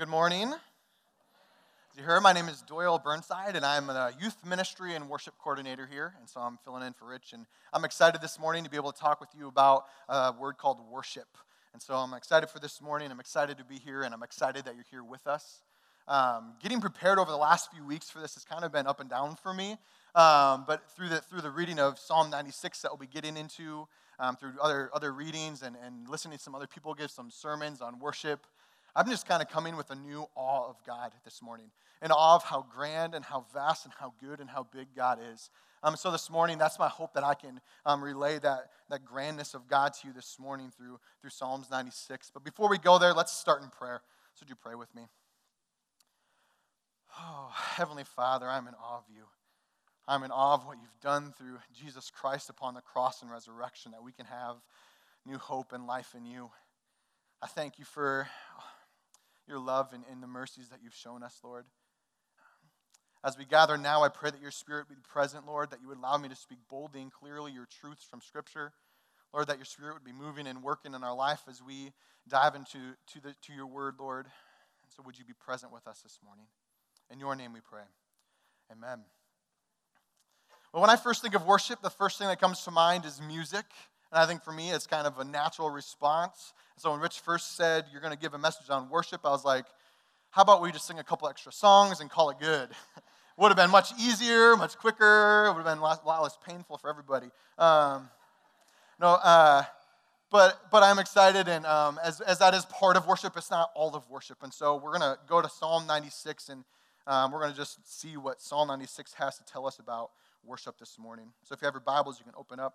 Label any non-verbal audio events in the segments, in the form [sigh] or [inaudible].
good morning. As you heard, my name is Doyle Burnside, and I'm a youth ministry and worship coordinator here, and so I'm filling in for Rich. And I'm excited this morning to be able to talk with you about a word called worship. And so I'm excited for this morning. I'm excited to be here, and I'm excited that you're here with us. Um, getting prepared over the last few weeks for this has kind of been up and down for me. Um, but through the, through the reading of Psalm 96 that we'll be getting into, um, through other, other readings and, and listening to some other people give some sermons on worship, I'm just kind of coming with a new awe of God this morning, an awe of how grand and how vast and how good and how big God is. Um, so this morning, that's my hope that I can um, relay that, that grandness of God to you this morning through, through Psalms 96. But before we go there, let's start in prayer. So, would you pray with me? Oh, Heavenly Father, I'm in awe of you. I'm in awe of what you've done through Jesus Christ upon the cross and resurrection, that we can have new hope and life in you. I thank you for your love and, and the mercies that you've shown us, Lord. As we gather now, I pray that your Spirit be present, Lord, that you would allow me to speak boldly and clearly your truths from Scripture. Lord, that your Spirit would be moving and working in our life as we dive into to, the, to your word, Lord. And so would you be present with us this morning? In your name we pray. Amen. Well, when I first think of worship, the first thing that comes to mind is music. And I think for me, it's kind of a natural response. So when Rich first said, You're going to give a message on worship, I was like, How about we just sing a couple extra songs and call it good? [laughs] would have been much easier, much quicker. It would have been a lot, less painful for everybody. Um, no, uh, but but I'm excited, and um, as as that is part of worship, it's not all of worship. And so we're gonna go to Psalm 96, and um, we're gonna just see what Psalm 96 has to tell us about worship this morning. So if you have your Bibles, you can open up.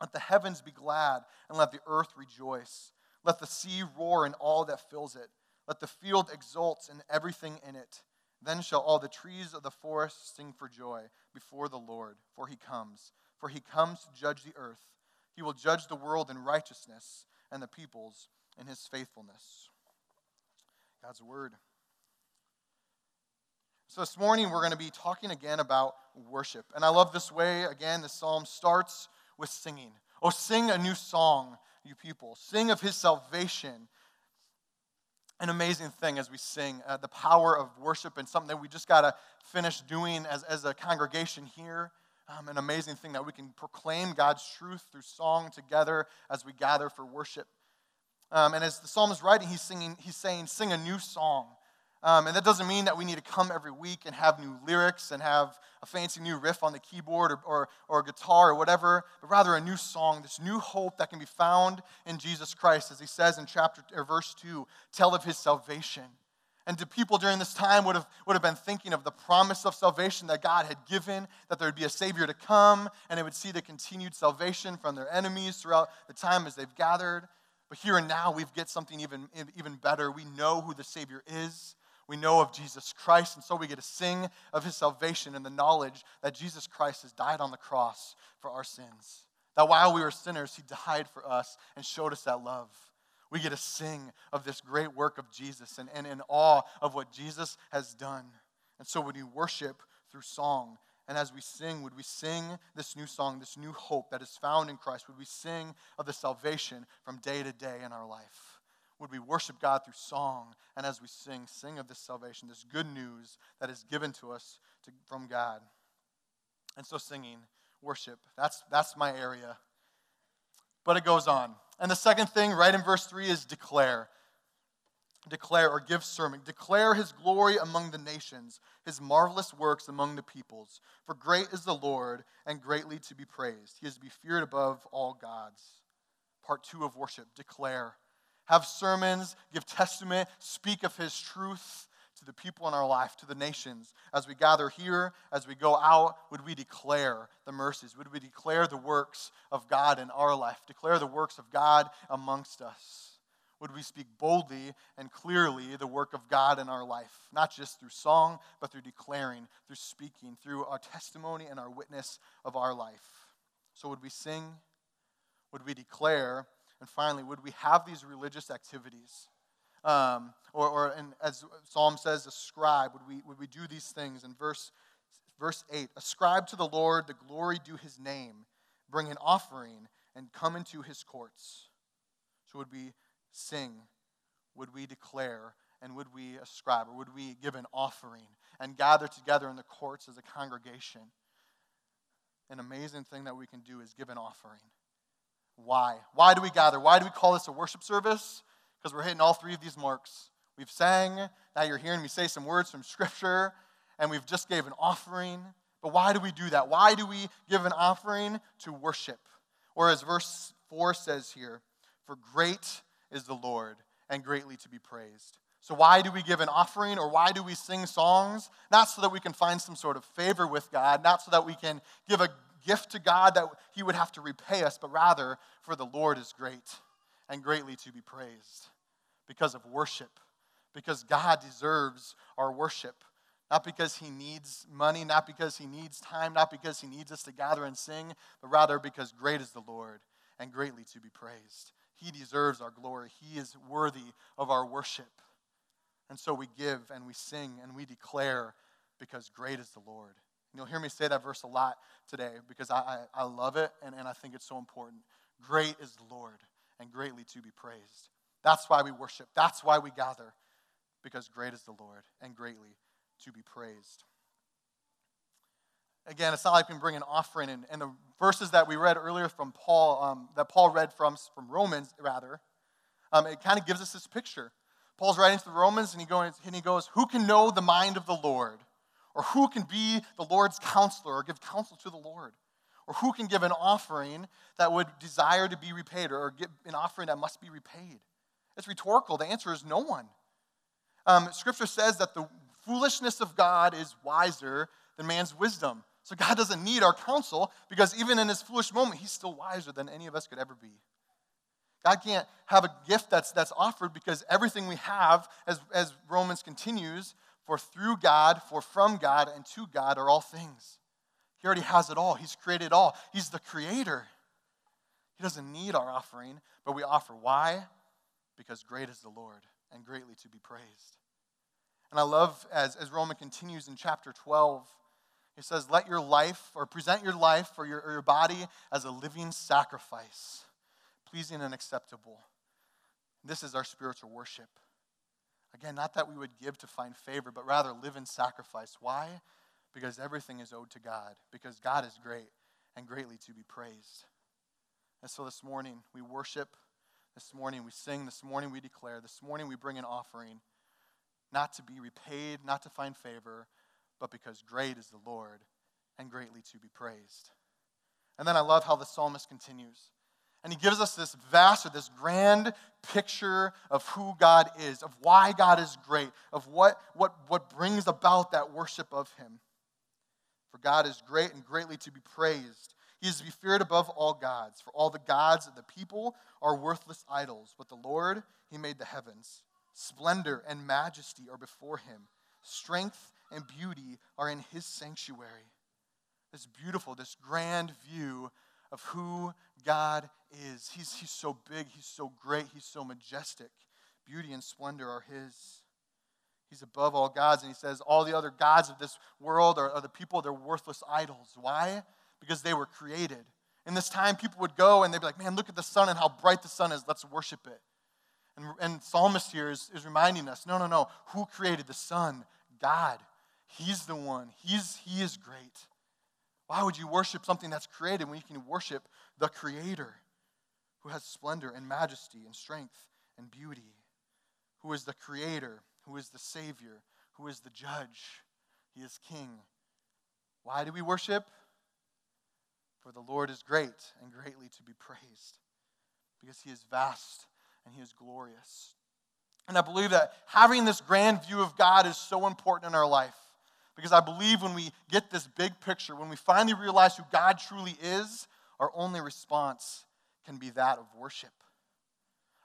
Let the heavens be glad, and let the earth rejoice. Let the sea roar and all that fills it. Let the field exult and everything in it. Then shall all the trees of the forest sing for joy before the Lord, for he comes. For he comes to judge the earth. He will judge the world in righteousness and the peoples in his faithfulness. God's word. So, this morning we're going to be talking again about worship. And I love this way, again, the psalm starts with singing. Oh, sing a new song you people. Sing of his salvation. An amazing thing as we sing, uh, the power of worship and something that we just got to finish doing as, as a congregation here. Um, an amazing thing that we can proclaim God's truth through song together as we gather for worship. Um, and as the psalmist is writing, he's singing, he's saying, sing a new song. Um, and that doesn't mean that we need to come every week and have new lyrics and have a fancy new riff on the keyboard or, or, or guitar or whatever, but rather a new song, this new hope that can be found in Jesus Christ, as he says in chapter or verse 2, tell of his salvation. And to people during this time would have, would have been thinking of the promise of salvation that God had given, that there would be a Savior to come, and they would see the continued salvation from their enemies throughout the time as they've gathered. But here and now, we get something even, even better. We know who the Savior is. We know of Jesus Christ, and so we get to sing of his salvation and the knowledge that Jesus Christ has died on the cross for our sins. That while we were sinners, he died for us and showed us that love. We get to sing of this great work of Jesus and, and in awe of what Jesus has done. And so when we worship through song, and as we sing, would we sing this new song, this new hope that is found in Christ? Would we sing of the salvation from day to day in our life? Would we worship God through song and as we sing, sing of this salvation, this good news that is given to us to, from God. And so, singing, worship, that's, that's my area. But it goes on. And the second thing, right in verse 3, is declare. declare or give sermon. Declare his glory among the nations, his marvelous works among the peoples. For great is the Lord and greatly to be praised. He is to be feared above all gods. Part two of worship declare. Have sermons, give testament, speak of his truth to the people in our life, to the nations. As we gather here, as we go out, would we declare the mercies? Would we declare the works of God in our life? Declare the works of God amongst us? would we speak boldly and clearly the work of God in our life, not just through song, but through declaring, through speaking, through our testimony and our witness of our life. So, would we sing? Would we declare? And finally, would we have these religious activities? Um, or, or as Psalm says, ascribe. Would we, would we do these things? In verse, verse 8, ascribe to the Lord the glory due his name, bring an offering, and come into his courts. So, would we sing, would we declare, and would we ascribe, or would we give an offering and gather together in the courts as a congregation? An amazing thing that we can do is give an offering. Why? Why do we gather? Why do we call this a worship service? Because we're hitting all three of these marks. We've sang, now you're hearing me say some words from Scripture, and we've just gave an offering. But why do we do that? Why do we give an offering to worship? Or as verse 4 says here, for great is the Lord and greatly to be praised. So, why do we give an offering or why do we sing songs? Not so that we can find some sort of favor with God, not so that we can give a gift to God that He would have to repay us, but rather for the Lord is great and greatly to be praised because of worship, because God deserves our worship. Not because he needs money, not because he needs time, not because he needs us to gather and sing, but rather because great is the Lord and greatly to be praised. He deserves our glory. He is worthy of our worship. And so we give and we sing and we declare because great is the Lord. And you'll hear me say that verse a lot today because I, I, I love it and, and I think it's so important. Great is the Lord and greatly to be praised. That's why we worship. That's why we gather because great is the Lord and greatly to be praised again, it's not like we can bring an offering. And, and the verses that we read earlier from Paul, um, that Paul read from, from Romans, rather, um, it kind of gives us this picture. Paul's writing to the Romans, and he, goes, and he goes, Who can know the mind of the Lord? Or who can be the Lord's counselor or give counsel to the Lord? Or who can give an offering that would desire to be repaid or give an offering that must be repaid? It's rhetorical. The answer is no one. Um, scripture says that the foolishness of God is wiser than man's wisdom. So God doesn't need our counsel because even in his foolish moment, he's still wiser than any of us could ever be. God can't have a gift that's, that's offered because everything we have, as, as Romans continues, for through God, for from God, and to God are all things. He already has it all. He's created all. He's the creator. He doesn't need our offering, but we offer. Why? Because great is the Lord and greatly to be praised. And I love as, as Roman continues in chapter 12 he says, Let your life, or present your life or your, or your body as a living sacrifice, pleasing and acceptable. This is our spiritual worship. Again, not that we would give to find favor, but rather live in sacrifice. Why? Because everything is owed to God, because God is great and greatly to be praised. And so this morning we worship, this morning we sing, this morning we declare, this morning we bring an offering, not to be repaid, not to find favor, but because great is the Lord and greatly to be praised. And then I love how the psalmist continues. And he gives us this vast or this grand picture of who God is, of why God is great, of what, what, what brings about that worship of him. For God is great and greatly to be praised. He is to be feared above all gods, for all the gods of the people are worthless idols. But the Lord, he made the heavens. Splendor and majesty are before him. Strength and beauty are in his sanctuary. This beautiful, this grand view of who God is. He's, he's so big, he's so great, he's so majestic. Beauty and splendor are his. He's above all gods, and he says all the other gods of this world are, are the people, they're worthless idols. Why? Because they were created. In this time, people would go and they'd be like, man, look at the sun and how bright the sun is. Let's worship it. And, and Psalmist here is, is reminding us no, no, no. Who created the sun? God. He's the one. He's, he is great. Why would you worship something that's created when you can worship the Creator who has splendor and majesty and strength and beauty, who is the creator, who is the savior, who is the judge. He is king. Why do we worship? For the Lord is great and greatly to be praised, because he is vast and he is glorious. And I believe that having this grand view of God is so important in our life. Because I believe when we get this big picture, when we finally realize who God truly is, our only response can be that of worship.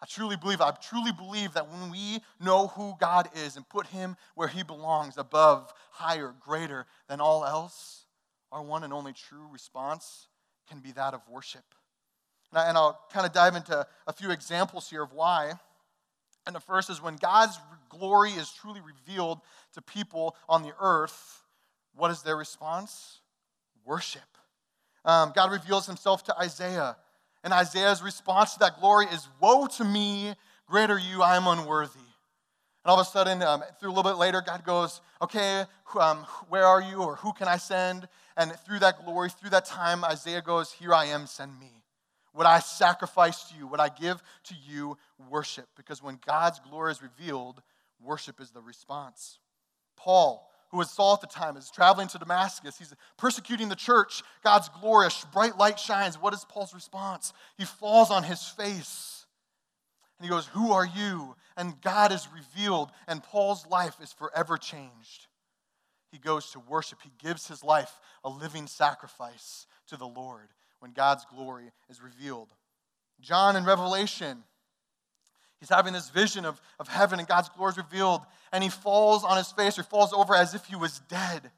I truly believe, I truly believe that when we know who God is and put Him where He belongs, above, higher, greater than all else, our one and only true response can be that of worship. And, I, will kind of dive into a few examples here of why. And the first is when God's glory is truly revealed to people on the earth, what is their response? Worship. Um, God reveals himself to Isaiah, and Isaiah's response to that glory is Woe to me, greater you, I am unworthy. And all of a sudden, um, through a little bit later, God goes, Okay, um, where are you, or who can I send? And through that glory, through that time, Isaiah goes, Here I am, send me. What I sacrifice to you, what I give to you, worship. Because when God's glory is revealed, worship is the response. Paul, who was Saul at the time, is traveling to Damascus. He's persecuting the church. God's glory, a bright light shines. What is Paul's response? He falls on his face. And he goes, Who are you? And God is revealed, and Paul's life is forever changed. He goes to worship. He gives his life a living sacrifice to the Lord when God's glory is revealed. John in Revelation, he's having this vision of, of heaven and God's glory is revealed, and he falls on his face or falls over as if he was dead.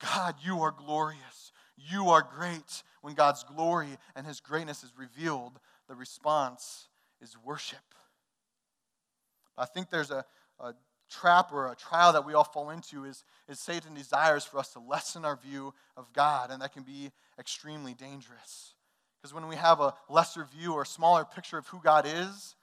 God, you are glorious. You are great. When God's glory and his greatness is revealed, the response is worship. I think there's a, a trap or a trial that we all fall into is, is Satan desires for us to lessen our view of God, and that can be extremely dangerous. Because when we have a lesser view or a smaller picture of who God is,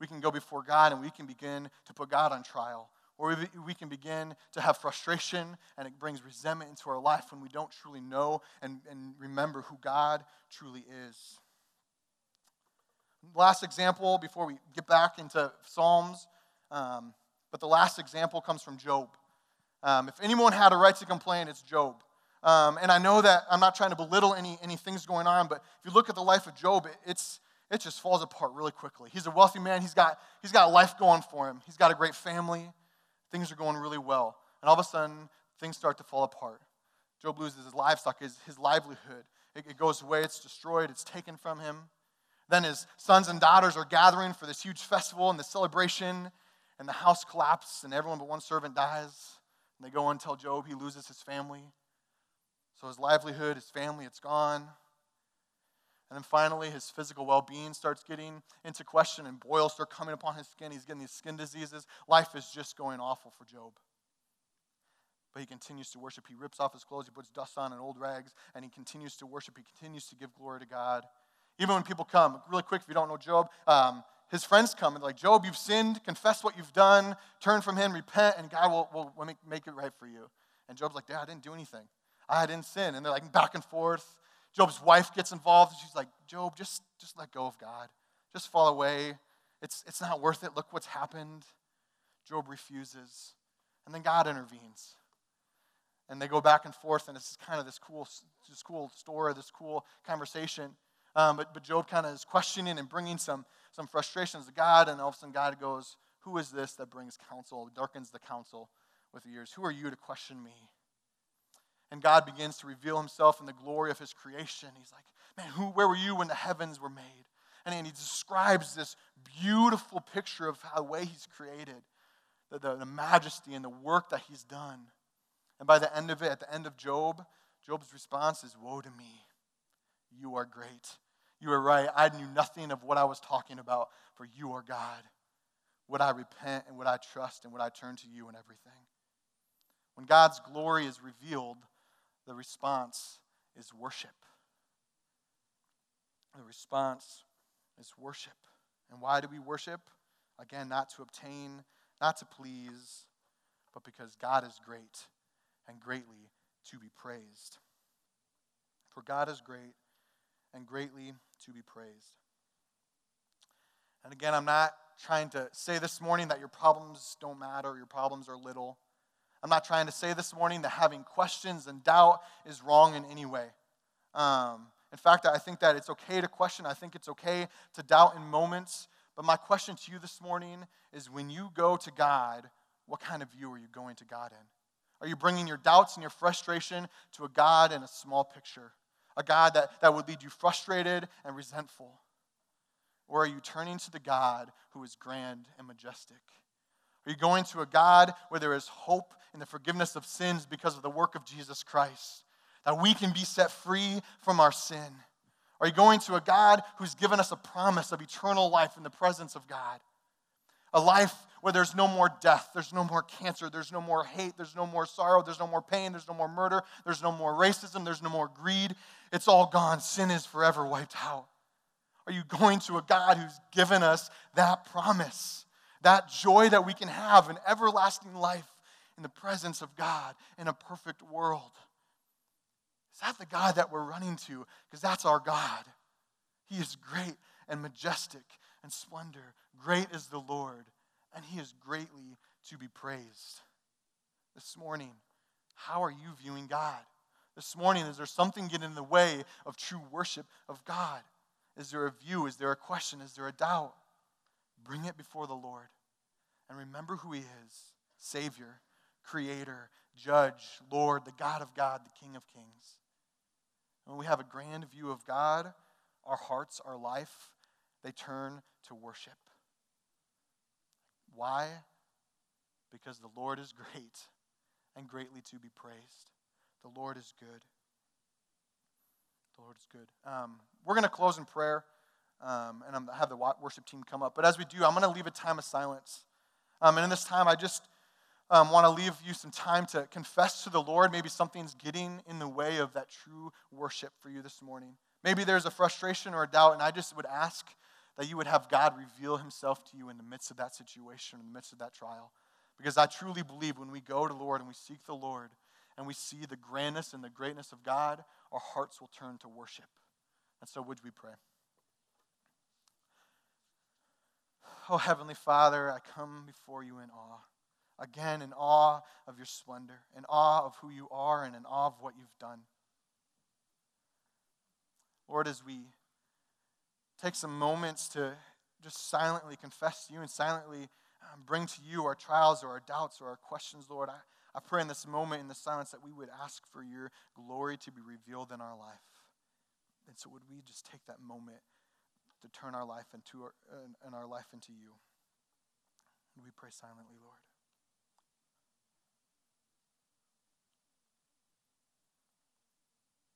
we can go before God and we can begin to put God on trial. Or we, we can begin to have frustration and it brings resentment into our life when we don't truly know and, and remember who God truly is. Last example before we get back into Psalms. Um, but the last example comes from Job. Um, if anyone had a right to complain, it's Job. Um, and I know that I'm not trying to belittle any, any things going on, but if you look at the life of Job, it, it's, it just falls apart really quickly. He's a wealthy man. He's got, he's got life going for him. He's got a great family. Things are going really well. And all of a sudden, things start to fall apart. Job loses his livestock, his, his livelihood. It, it goes away, it's destroyed, it's taken from him. Then his sons and daughters are gathering for this huge festival and this celebration and the house collapses, and everyone but one servant dies. And they go and tell Job he loses his family. So his livelihood, his family, it's gone. And then finally, his physical well being starts getting into question, and boils start coming upon his skin. He's getting these skin diseases. Life is just going awful for Job. But he continues to worship. He rips off his clothes, he puts dust on and old rags, and he continues to worship. He continues to give glory to God. Even when people come, really quick, if you don't know Job, um, his friends come and like, Job, you've sinned, confess what you've done, turn from him, repent, and God will, will, make, make it right for you. And Job's like, Dad, I didn't do anything. I didn't sin. And they're like back and forth. Job's wife gets involved. She's like, Job, just, just let go of God. Just fall away. It's, it's not worth it. Look what's happened. Job refuses. And then God intervenes. And they go back and forth, and it's kind of this cool, this cool story, this cool conversation. Um, but, but Job kind of is questioning and bringing some, some frustrations to God, and all of a sudden God goes, Who is this that brings counsel, darkens the counsel with ears? Who are you to question me? And God begins to reveal himself in the glory of his creation. He's like, Man, who, where were you when the heavens were made? And he describes this beautiful picture of how the way he's created, the, the, the majesty and the work that he's done. And by the end of it, at the end of Job, Job's response is, Woe to me, you are great. You are right. I knew nothing of what I was talking about, for you are God. Would I repent and would I trust and would I turn to you in everything? When God's glory is revealed, the response is worship. The response is worship. And why do we worship? Again, not to obtain, not to please, but because God is great and greatly to be praised. For God is great and greatly to be praised. And again, I'm not trying to say this morning that your problems don't matter, your problems are little. I'm not trying to say this morning that having questions and doubt is wrong in any way. Um, in fact, I think that it's okay to question. I think it's okay to doubt in moments. But my question to you this morning is when you go to God, what kind of view are you going to God in? Are you bringing your doubts and your frustration to a God in a small picture? A God that, that would lead you frustrated and resentful? Or are you turning to the God who is grand and majestic? Are you going to a God where there is hope in the forgiveness of sins because of the work of Jesus Christ? That we can be set free from our sin? Are you going to a God who's given us a promise of eternal life in the presence of God? A life where there's no more death, there's no more cancer, there's no more hate, there's no more sorrow, there's no more pain, there's no more murder, there's no more racism, there's no more greed. It's all gone. Sin is forever wiped out. Are you going to a God who's given us that promise, that joy that we can have an everlasting life in the presence of God in a perfect world? Is that the God that we're running to? Because that's our God. He is great and majestic and splendor. Great is the Lord, and he is greatly to be praised. This morning, how are you viewing God? This morning, is there something getting in the way of true worship of God? Is there a view? Is there a question? Is there a doubt? Bring it before the Lord. And remember who He is Savior, Creator, Judge, Lord, the God of God, the King of Kings. When we have a grand view of God, our hearts, our life, they turn to worship. Why? Because the Lord is [laughs] great and greatly to be praised. The Lord is good. The Lord is good. Um, we're going to close in prayer, um, and I'm, have the worship team come up. But as we do, I'm going to leave a time of silence. Um, and in this time, I just um, want to leave you some time to confess to the Lord. Maybe something's getting in the way of that true worship for you this morning. Maybe there's a frustration or a doubt, and I just would ask that you would have God reveal himself to you in the midst of that situation, in the midst of that trial. Because I truly believe when we go to the Lord and we seek the Lord and we see the grandness and the greatness of God, our hearts will turn to worship. And so, would we pray? Oh, Heavenly Father, I come before you in awe. Again, in awe of your splendor, in awe of who you are, and in awe of what you've done. Lord, as we take some moments to just silently confess to you and silently um, bring to you our trials or our doubts or our questions, Lord, I, I pray in this moment, in the silence, that we would ask for your glory to be revealed in our life. And so, would we just take that moment to turn our life into our, and our life into you? Would we pray silently, Lord?